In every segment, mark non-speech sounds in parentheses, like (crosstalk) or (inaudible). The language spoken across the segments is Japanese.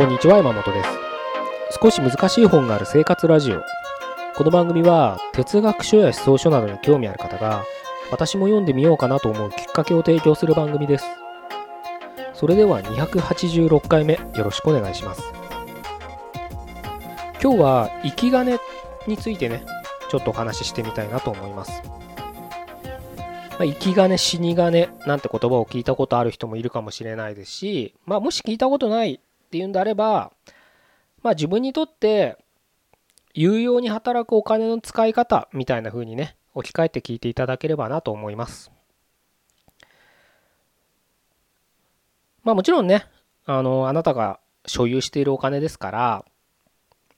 こんにちは山本です。少し難しい本がある生活ラジオ。この番組は哲学書や思想書などに興味ある方が私も読んでみようかなと思うきっかけを提供する番組です。それでは286回目よろしくお願いします。今日は生き金についてねちょっとお話ししてみたいなと思います。まあ、生き金死に金なんて言葉を聞いたことある人もいるかもしれないですし、まあ、もし聞いたことないっていうんであれば、まあ、自分にとって有用に働くお金の使い方みたいな風にね置き換えて聞いていただければなと思います。まあもちろんねあのあなたが所有しているお金ですから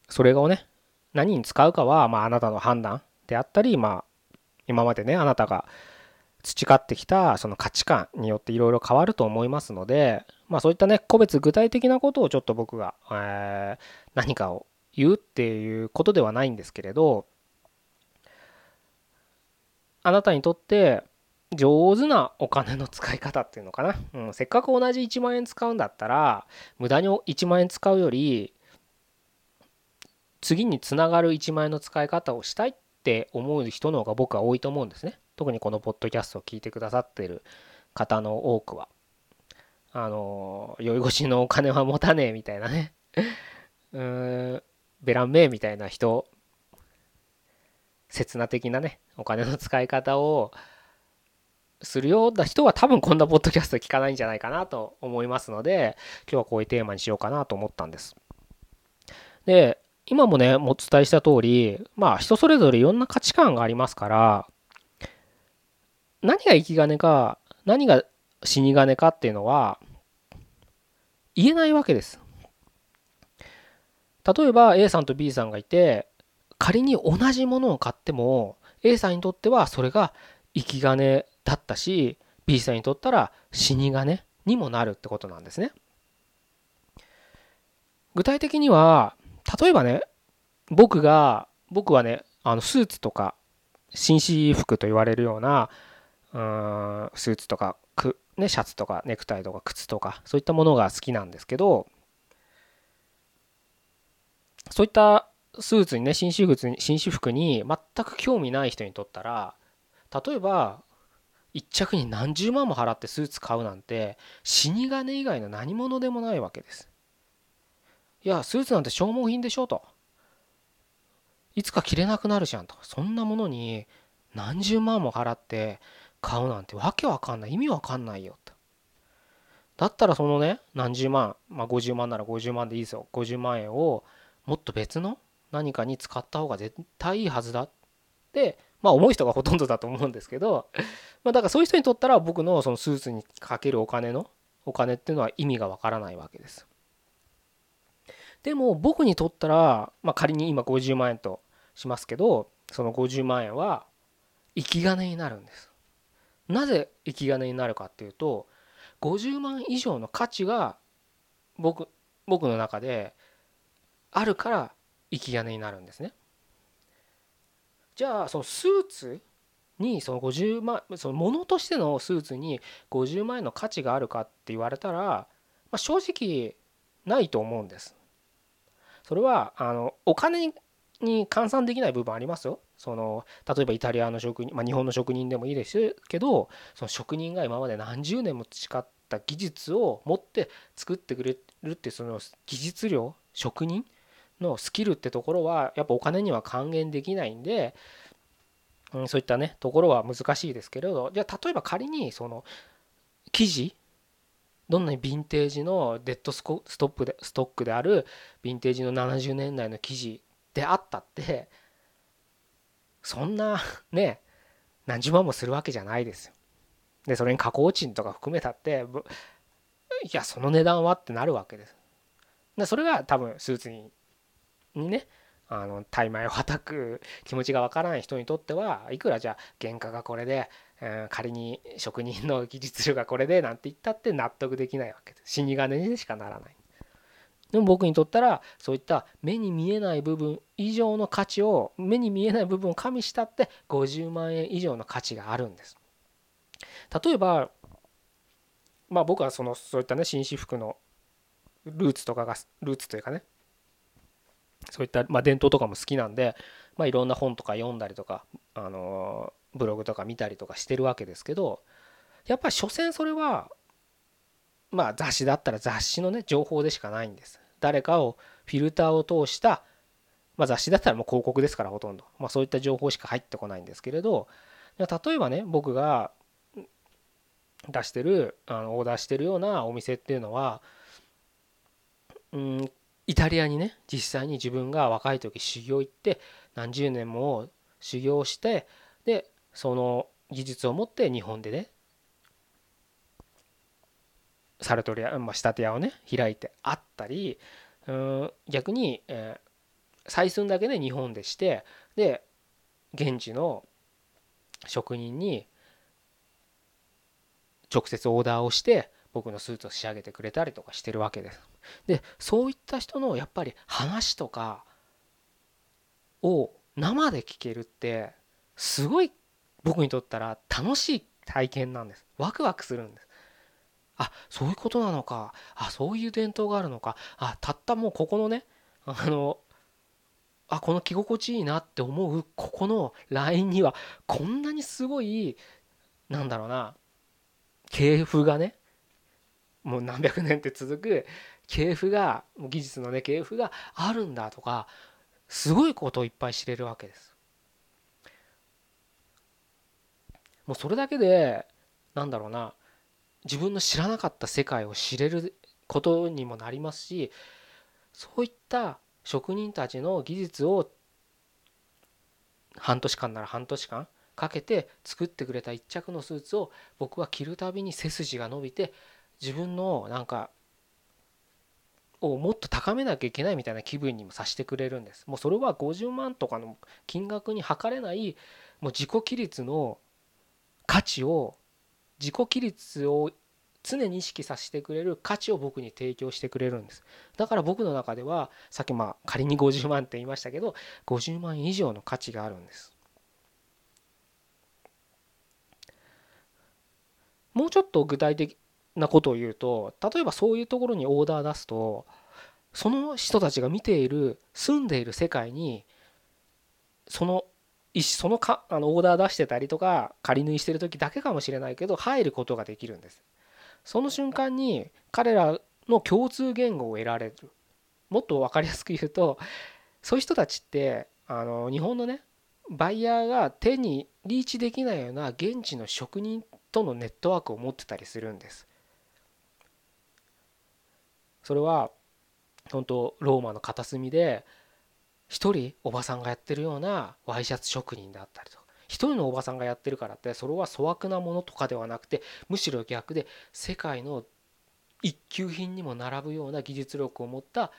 それをね何に使うかはまああなたの判断であったりまあ今までねあなたが培ってきたその価値観によっていろいろ変わると思いますので、まあ、そういったね個別具体的なことをちょっと僕が、えー、何かを言うっていうことではないんですけれどあなたにとって上手なお金の使い方っていうのかな、うん、せっかく同じ1万円使うんだったら無駄に1万円使うより次につながる1万円の使い方をしたいって思う人の方が僕は多いと思うんですね。特にこのポッドキャストを聞いてくださってる方の多くはあの酔い越しのお金は持たねえみたいなね (laughs) うーんベランメイみたいな人刹那的なねお金の使い方をするような人は多分こんなポッドキャスト聞かないんじゃないかなと思いますので今日はこういうテーマにしようかなと思ったんです。で今もねお伝えした通りまあ人それぞれいろんな価値観がありますから何が生き金か何が死に金かっていうのは言えないわけです。例えば A さんと B さんがいて仮に同じものを買っても A さんにとってはそれが生き金だったし B さんにとったら死に金にもなるってことなんですね。具体的には例えばね僕が僕はねあのスーツとか紳士服と言われるようなうんスーツとかく、ね、シャツとかネクタイとか靴とかそういったものが好きなんですけどそういったスーツにね紳士服に紳士服に全く興味ない人にとったら例えば1着に何十万も払ってスーツ買うなんて死に金以外の何物でもないわけです。いやスーツなんて消耗品でしょと。いつか着れなくなるじゃんと。そんなものに何十万も払って買うなんてわけわかんない。意味わかんないよとだったらそのね何十万まあ50万なら50万でいいですよ。50万円をもっと別の何かに使った方が絶対いいはずだ。ってまあ思う人がほとんどだと思うんですけどまあだからそういう人にとったら僕のそのスーツにかけるお金のお金っていうのは意味がわからないわけです。でも僕にとったら、まあ、仮に今50万円としますけどその50万円は生き金になるんです。なぜ生き金になるかっていうと50万以上の価値が僕僕の中であるから生き金になるんですね。じゃあそのスーツにその50万そのものとしてのスーツに50万円の価値があるかって言われたら、まあ、正直ないと思うんです。それはあのお金に換算できない部分ありますよ。その例えばイタリアの職人、まあ、日本の職人でもいいですけどその職人が今まで何十年も培った技術を持って作ってくれるってその技術量職人のスキルってところはやっぱお金には還元できないんで、うん、そういったねところは難しいですけれどじゃあ例えば仮にその生地どんなにヴィンテージのデッドストップでストックであるヴィンテージの70年代の生地であったってそんな (laughs) ね何十万もするわけじゃないですよ。でそれに加工賃とか含めたっていやその値段はってなるわけです。でそれが多分スーツににねあの大枚をはたく気持ちがわからない人にとってはいくらじゃあ原価がこれで、え、仮に職人の技術力がこれでなんて言ったって納得できないわけです。死に金にしかならない。でも僕にとったらそういった目に見えない部分以上の価値を目に見えない部分を加味したって50万円以上の価値があるんです。例えばまあ僕はそのそういったね紳士服のルーツとかがルーツというかねそういった、まあ、伝統とかも好きなんで、まあ、いろんな本とか読んだりとか、あのブログとか見たりとかしてるわけですけどやっぱり所詮それはまあ雑誌だったら雑誌のね情報でしかないんです。誰かをフィルターを通した、まあ、雑誌だったらもう広告ですからほとんど、まあ、そういった情報しか入ってこないんですけれど例えばね僕が出してるあのオーダーしてるようなお店っていうのはうんイタリアにね実際に自分が若い時修行行って何十年も修行してでその技術を持って日本でねサルトリア、まあ、仕立て屋をね開いてあったりうん逆に、えー、採寸だけね日本でしてで現地の職人に直接オーダーをして僕のスーツを仕上げてくれたりとかしてるわけです。でそういった人のやっぱり話とかを生で聞けるってすごい僕にとったら楽しい体験なんです。ワクワクするんです。あそういうことなのかあそういう伝統があるのかあたったもうここのねあのあこの着心地いいなって思うここのラインにはこんなにすごいなんだろうな系譜がねもう何百年って続く系譜が技術のね系譜があるんだとかすごいことをいっぱい知れるわけです。もうそれだけでなんだろうな自分の知らなかった世界を知れることにもなりますしそういった職人たちの技術を半年間なら半年間かけて作ってくれた一着のスーツを僕は着るたびに背筋が伸びて自分のなんかをもっと高めなきゃいけないみたいな気分にもさせてくれるんです。もうそれは50万とかの金額に測れないもう自己規律の価値を自己規律を常に意識させてくれる価値を僕に提供してくれるんです。だから僕の中ではさっきまあ仮に50万って言いましたけど50万以上の価値があるんです。もうちょっと具体的なことを言うと例えばそういうところにオーダー出すとその人たちが見ている住んでいる世界にそのそのかあのオーダー出してたりとか仮縫いしてる時だけかもしれないけど入ることができるんです。その瞬間に彼らの共通言語を得られる。もっと分かりやすく言うとそういう人たちってあの日本のねバイヤーが手にリーチできないような現地の職人とのネットワークを持ってたりするんです。それは本当ローマの片隅で一人おばさんがやってるようなワイシャツ職人であったりとか一人のおばさんがやってるからってそれは粗悪なものとかではなくてむしろ逆で世界の一級品にも並ぶような技術力を持った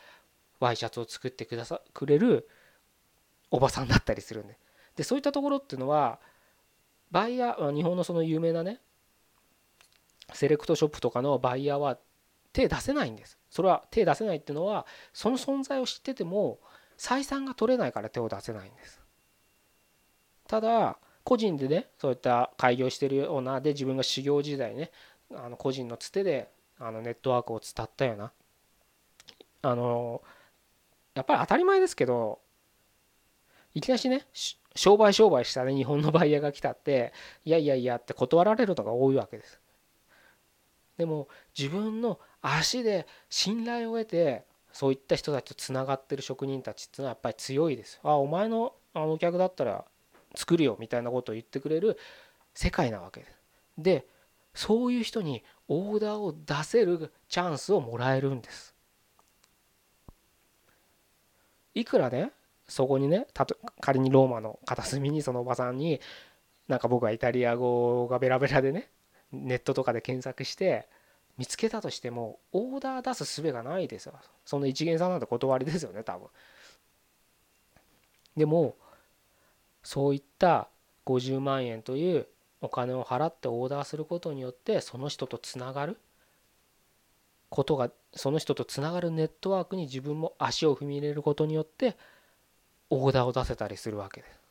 ワイシャツを作ってくださくれるおばさんだったりするんで。でそういったところっていうのはバイヤー日本のその有名なねセレクトショップとかのバイヤーは手出せないんです。それは手出せないっていうのはその存在を知ってても採算が取れないから手を出せないんです。ただ個人でねそういった開業してるようなで自分が修行時代ねあの個人のつてであのネットワークを伝ったようなあのやっぱり当たり前ですけどいきなしね商売商売したね日本のバイヤーが来たっていやいやいやって断られるのが多いわけです。でも自分の足で信頼を得てそういった人たちとつながってる職人たちっていうのはやっぱり強いです。あお前のあのお客だったら作るよみたいなことを言ってくれる世界なわけです。でそういう人にオーダーを出せるチャンスをもらえるんです。いくらねそこにね仮にローマの片隅にそのおばさんになんか僕はイタリア語がベラベラでねネットとかで検索して見つけたとしてもオーダー出す術がないですよ。その一元さんなんて断りですよね多分。でもそういった50万円というお金を払ってオーダーすることによってその人とつながることがその人とつながるネットワークに自分も足を踏み入れることによってオーダーを出せたりするわけです。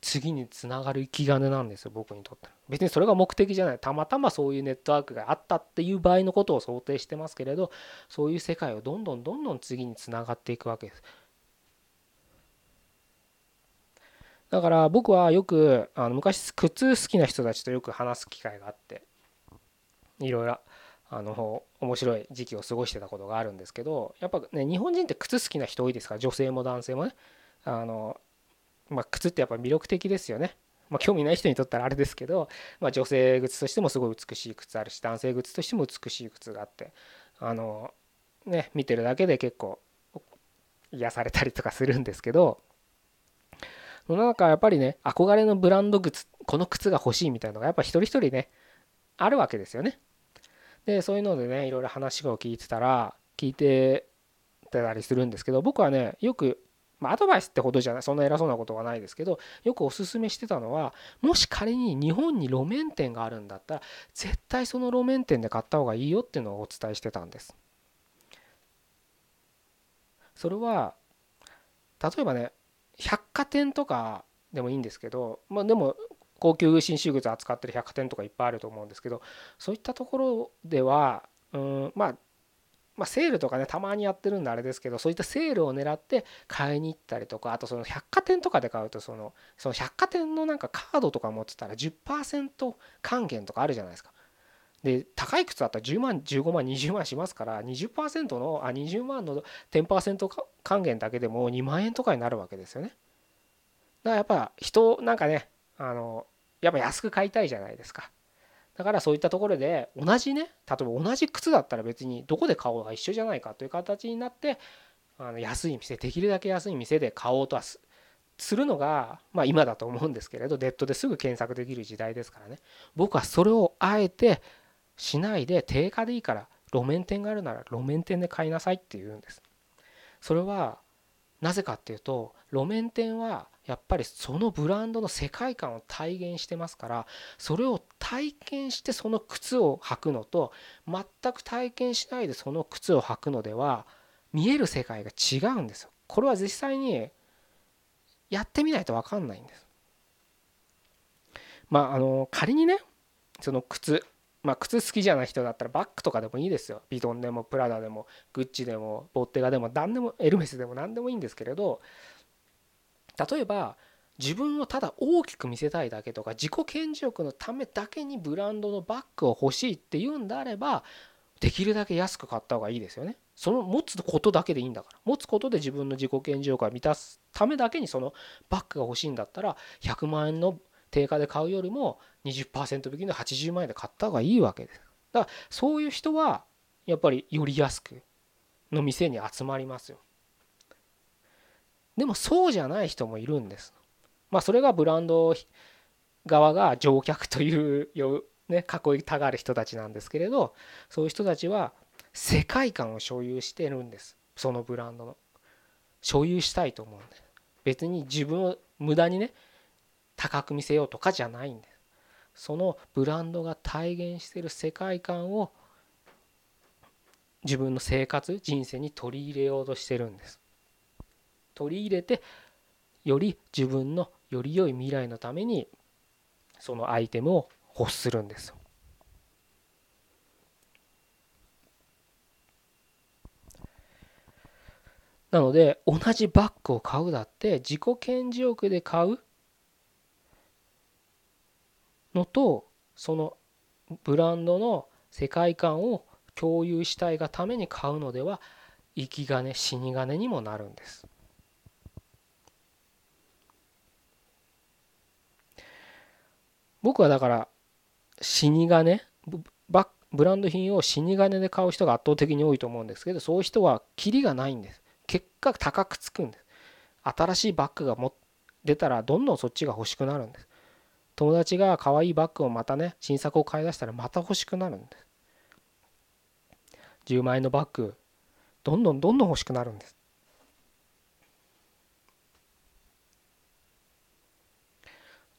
次につながる生き金なんですよ僕にとって。別にそれが目的じゃない。たまたまそういうネットワークがあったっていう場合のことを想定してますけれどそういう世界をどんどんどんどん次につながっていくわけです。だから僕はよくあの昔靴好きな人たちとよく話す機会があっていろいろあの面白い時期を過ごしてたことがあるんですけどやっぱね日本人って靴好きな人多いですか？ら女性も男性もね。あの、まあ、靴ってやっぱ魅力的ですよね。まあ、興味ない人にとったらあれですけど、まあ、女性靴としてもすごい美しい靴あるし男性靴としても美しい靴があってあのね見てるだけで結構癒されたりとかするんですけどなんかやっぱりね憧れのブランド靴この靴が欲しいみたいなのがやっぱ一人一人ねあるわけですよね。でそういうのでねいろいろ話を聞いてたら聞いてたりするんですけど僕はねよくまあ、アドバイスってほどじゃないそんな偉そうなことはないですけどよくおすすめしてたのはもし仮に日本に路面店があるんだったら絶対その路面店で買った方がいいよっていうのをお伝えしてたんです。それは例えばね百貨店とかでもいいんですけどまあでも高級紳士物扱ってる百貨店とかいっぱいあると思うんですけどそういったところではうんまあまあ、セールとかねたまにやってるんであれですけどそういったセールを狙って買いに行ったりとかあとその百貨店とかで買うとそのその百貨店のなんかカードとか持ってたら10%還元とかあるじゃないですか。で高い靴だったら10万15万20万しますから20%のあ20万の10%還元だけでも2万円とかになるわけですよね。だからやっぱ人なんかねあのやっぱ安く買いたいじゃないですか。だからそういったところで同じね例えば同じ靴だったら別にどこで買おうが一緒じゃないかという形になってあの安い店できるだけ安い店で買おうとはするのが、まあ、今だと思うんですけれどネットですぐ検索できる時代ですからね。僕はそれをあえてしないで定価でいいから路面店があるなら路面店で買いなさいって言うんです。それはなぜかっていうと路面店はやっぱりそのブランドの世界観を体現してますからそれを体験してその靴を履くのと全く体験しないでその靴を履くのでは見える世界が違うんですよ。これは実際にやってみないと分かんないんです。まああの仮にねその靴まあ靴好きじゃない人だったらバッグとかでもいいですよ。ビトンでもプラダでもグッチでもボッテガでも何でもエルメスでも何でもいいんですけれど例えば自分をただ大きく見せたいだけとか自己顕示欲のためだけにブランドのバッグを欲しいっていうんであればできるだけ安く買った方がいいですよね。その持つことだけでいいんだから。持つことで自分の自己顕示欲を満たすためだけにそのバッグが欲しいんだったら100万円の定価で買うよりも20%引きの80万円で買った方がいいわけです。だからそういう人はやっぱりより安くの店に集まりますよ。でもそうじゃない人もいるんです。まあそれがブランド側が乗客というね、囲いたがる人たちなんですけれどそういう人たちは世界観を所有してるんですそのブランドの所有したいと思うんです別に自分を無駄にね高く見せようとかじゃないんですそのブランドが体現してる世界観を自分の生活人生に取り入れようとしてるんです。取り入れてより自分のより良い未来のためにそのアイテムを欲するんです。なので同じバッグを買うだって自己顕示欲で買うのとそのブランドの世界観を共有したいがために買うのでは生き金死に金にもなるんです。僕はだから死に金ブランド品を死に金で買う人が圧倒的に多いと思うんですけどそういう人はキリがないんです。結果高くつくんです。新しいバッグがも出たらどんどんそっちが欲しくなるんです。友達が可愛いバッグをまたね新作を買い出したらまた欲しくなるんです。10万円のバッグどんどんどんどん欲しくなるんです。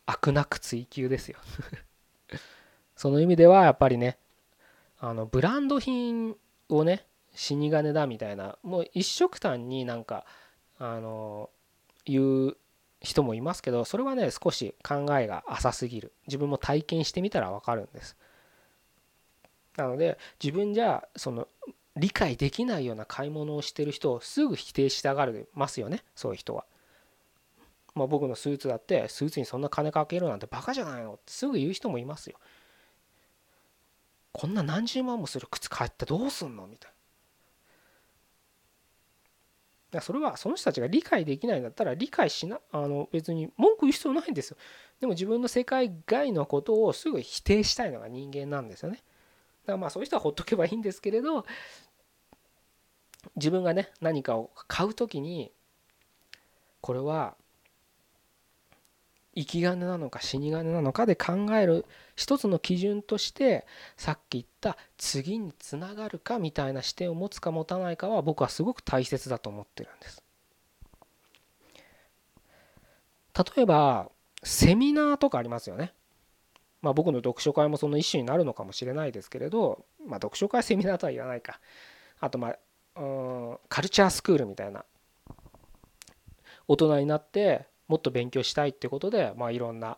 悪なく追求ですよ。(laughs) その意味ではやっぱりねあのブランド品をね死に金だみたいなもう一色単になんかあの言う人もいますけどそれはね少し考えが浅すぎる自分も体験してみたら分かるんですなので自分じゃその理解できないような買い物をしてる人をすぐ否定したがるますよねそういう人は。まあ、僕のスーツだってスーツにそんな金かけるなんてバカじゃないのってすぐ言う人もいますよ。こんな何十万もする靴買ってどうすんのみたいな。それはその人たちが理解できないんだったら理解しなあの別に文句言う必要ないんですよ。でも自分の世界外のことをすぐ否定したいのが人間なんですよね。だからまあそういう人はほっとけばいいんですけれど自分がね何かを買う時にこれは生き金なのか死に金なのかで考える一つの基準としてさっき言った次につながるかみたいな視点を持つか持たないかは僕はすごく大切だと思ってるんです。例えばセミナーとかありますよね。まあ僕の読書会もその一種になるのかもしれないですけれど、まあ読書会セミナーとは言わないか。あとまあ、うん、カルチャースクールみたいな。大人になってもっと勉強したいってことで、まあいろんな、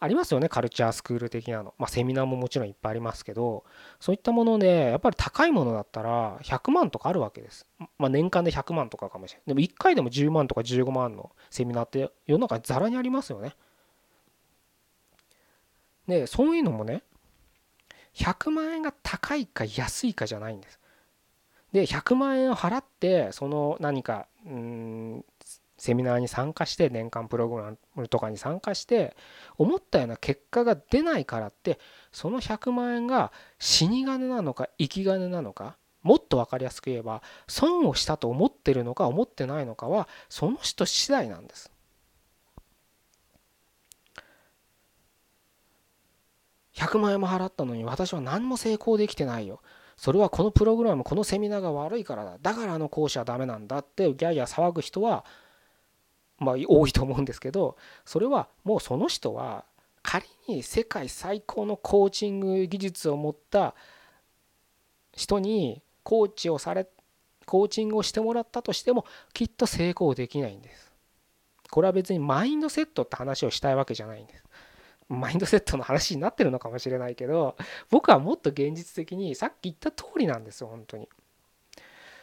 ありますよね、カルチャースクール的なの。まあセミナーももちろんいっぱいありますけど、そういったもので、やっぱり高いものだったら100万とかあるわけです。まあ年間で100万とかかもしれない。でも1回でも10万とか15万のセミナーって世の中にざらにありますよね。でそういうのもね100万円が高いか安いかじゃないんです。で100万円を払ってその何かうんセミナーに参加して年間プログラムとかに参加して思ったような結果が出ないからってその100万円が死に金なのか生き金なのかもっと分かりやすく言えば損をしたと思ってるのか思ってないのかはその人次第なんです。100万円も払ったのに私は何も成功できてないよ。それはこのプログラムこのセミナーが悪いからだだからあの講師はダメなんだってギャーギャー騒ぐ人はまあ多いと思うんですけどそれはもうその人は仮に世界最高のコーチング技術を持った人にコーチをされコーチングをしてもらったとしてもきっと成功できないんです。これは別にマインドセットって話をしたいわけじゃないんです。マインドセットの話になってるのかもしれないけど僕はもっと現実的にさっき言った通りなんですよ本当に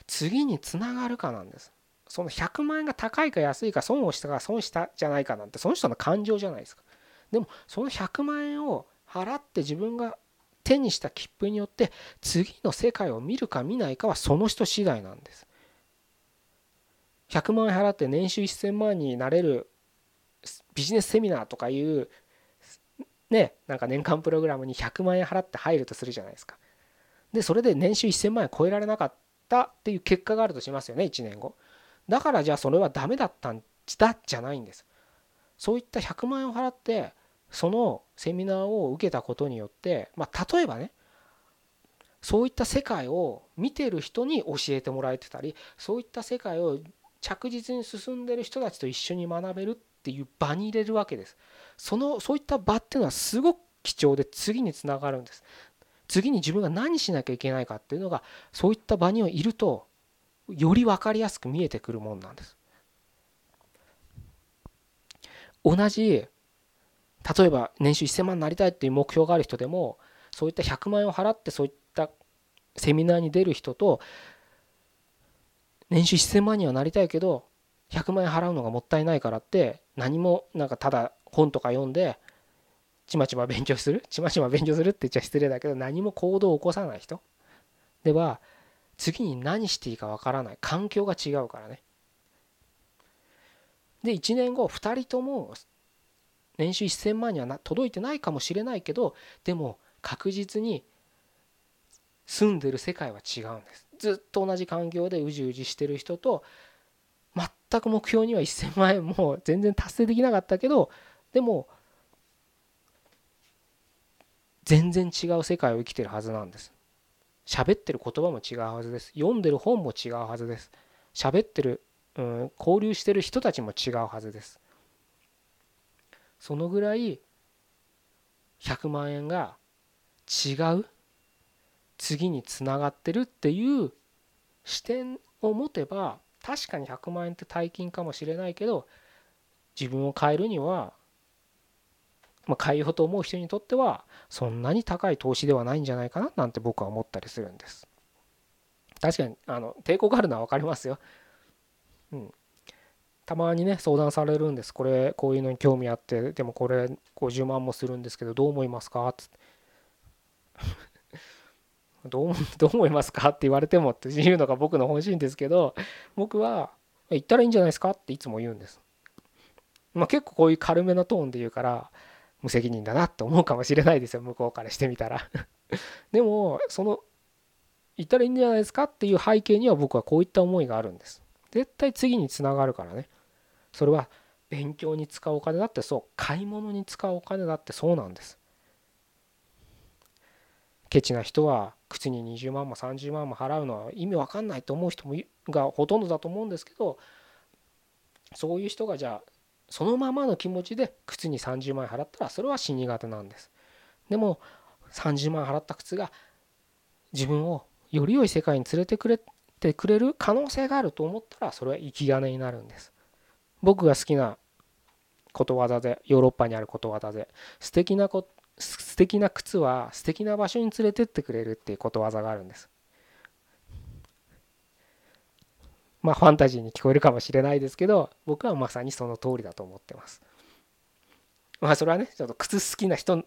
次につながるかなんですその100万円が高いか安いか損をしたか損したじゃないかなんてその人の感情じゃないですか。でもその100万円を払って自分が手にした切符によって次の世界を見るか見ないかはその人次第なんです。100万円払って年収1000万になれるビジネスセミナーとかいうねなんか年間プログラムに100万円払って入るとするじゃないですか。でそれで年収1000万円超えられなかったっていう結果があるとしますよね1年後。だからじゃあそれはダメだったんだじゃないんですそういった100万円を払ってそのセミナーを受けたことによってまあ例えばねそういった世界を見てる人に教えてもらえてたりそういった世界を着実に進んでる人たちと一緒に学べるっていう場に入れるわけです。そのそういった場っていうのはすごく貴重で次につながるんです。次に自分が何しなきゃいけないかっていうのがそういった場にいるとより分かりやすく見えてくるもんなんです。同じ例えば年収1000万になりたいっていう目標がある人でもそういった100万円を払ってそういったセミナーに出る人と年収1000万にはなりたいけど100万円払うのがもったいないからって何もなんかただ本とか読んでちまちま勉強するちまちま勉強するって言っちゃ失礼だけど何も行動を起こさない人では次に何していいかわからない。環境が違うからね。で1年後2人とも年収1000万には届いてないかもしれないけどでも確実に住んでる世界は違うんです。ずっと同じ環境でうじうじしてる人と全く目標には1000万円も全然達成できなかったけどでも全然違う世界を生きてるはずなんです。喋ってる言葉も違うはずです。読んでる本も違うはずです。喋ってる、うん、交流してる人たちも違うはずです。そのぐらい100万円が違う次につながってるっていう視点を持てば確かに100万円って大金かもしれないけど自分を変えるには、まあ、変えようと思う人にとってはそんなに高い投資ではないんじゃないかななんて僕は思ったりするんです。確かにあの抵抗があるのは分かりますよ。うん。たまにね相談されるんです。これこういうのに興味あってでもこれ50万もするんですけどどう思いますか？つって。(laughs) どうどう思いますかって言われてもっていうのが僕の本心ですけど僕は言ったらいいんじゃないですか？っていつも言うんです。まあ、結構こういう軽めなトーンで言うから無責任だなって思うかもしれないですよ。向こうからしてみたら。(laughs) でもその言ったらいいんじゃないですかっていう背景には僕はこういった思いがあるんです。絶対次につながるからね。それは勉強に使うお金だってそう。買い物に使うお金だってそうなんです。ケチな人は靴に20万も30万も払うのは意味わかんないと思う人もがほとんどだと思うんですけどそういう人がじゃあそのままの気持ちで靴に30万円払ったらそれは死に型なんです。でも30万円払った靴が自分をより良い世界に連れてくれてくれる可能性があると思ったらそれは生き金になるんです。僕が好きなことわざでヨーロッパにあることわざで素敵なこ素敵な靴は素敵な場所に連れてってくれるっていうことわざがあるんです。まあファンタジーに聞こえるかもしれないですけど僕はまさにその通りだと思ってますまあそれはねちょっと靴好きな人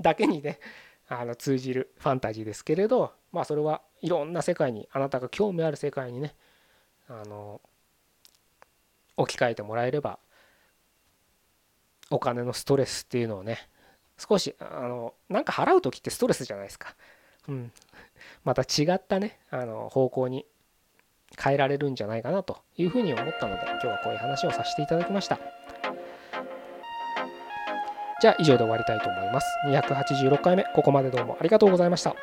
だけにねあの通じるファンタジーですけれどまあそれはいろんな世界にあなたが興味ある世界にねあの置き換えてもらえればお金のストレスっていうのをね少しあのなんか払う時ってストレスじゃないですか。うん、また違ったねあの方向に変えられるんじゃないかなというふうに思ったので今日はこういう話をさせていただきました。じゃあ以上で終わりたいと思います。286回目ここまでどうもありがとうございました。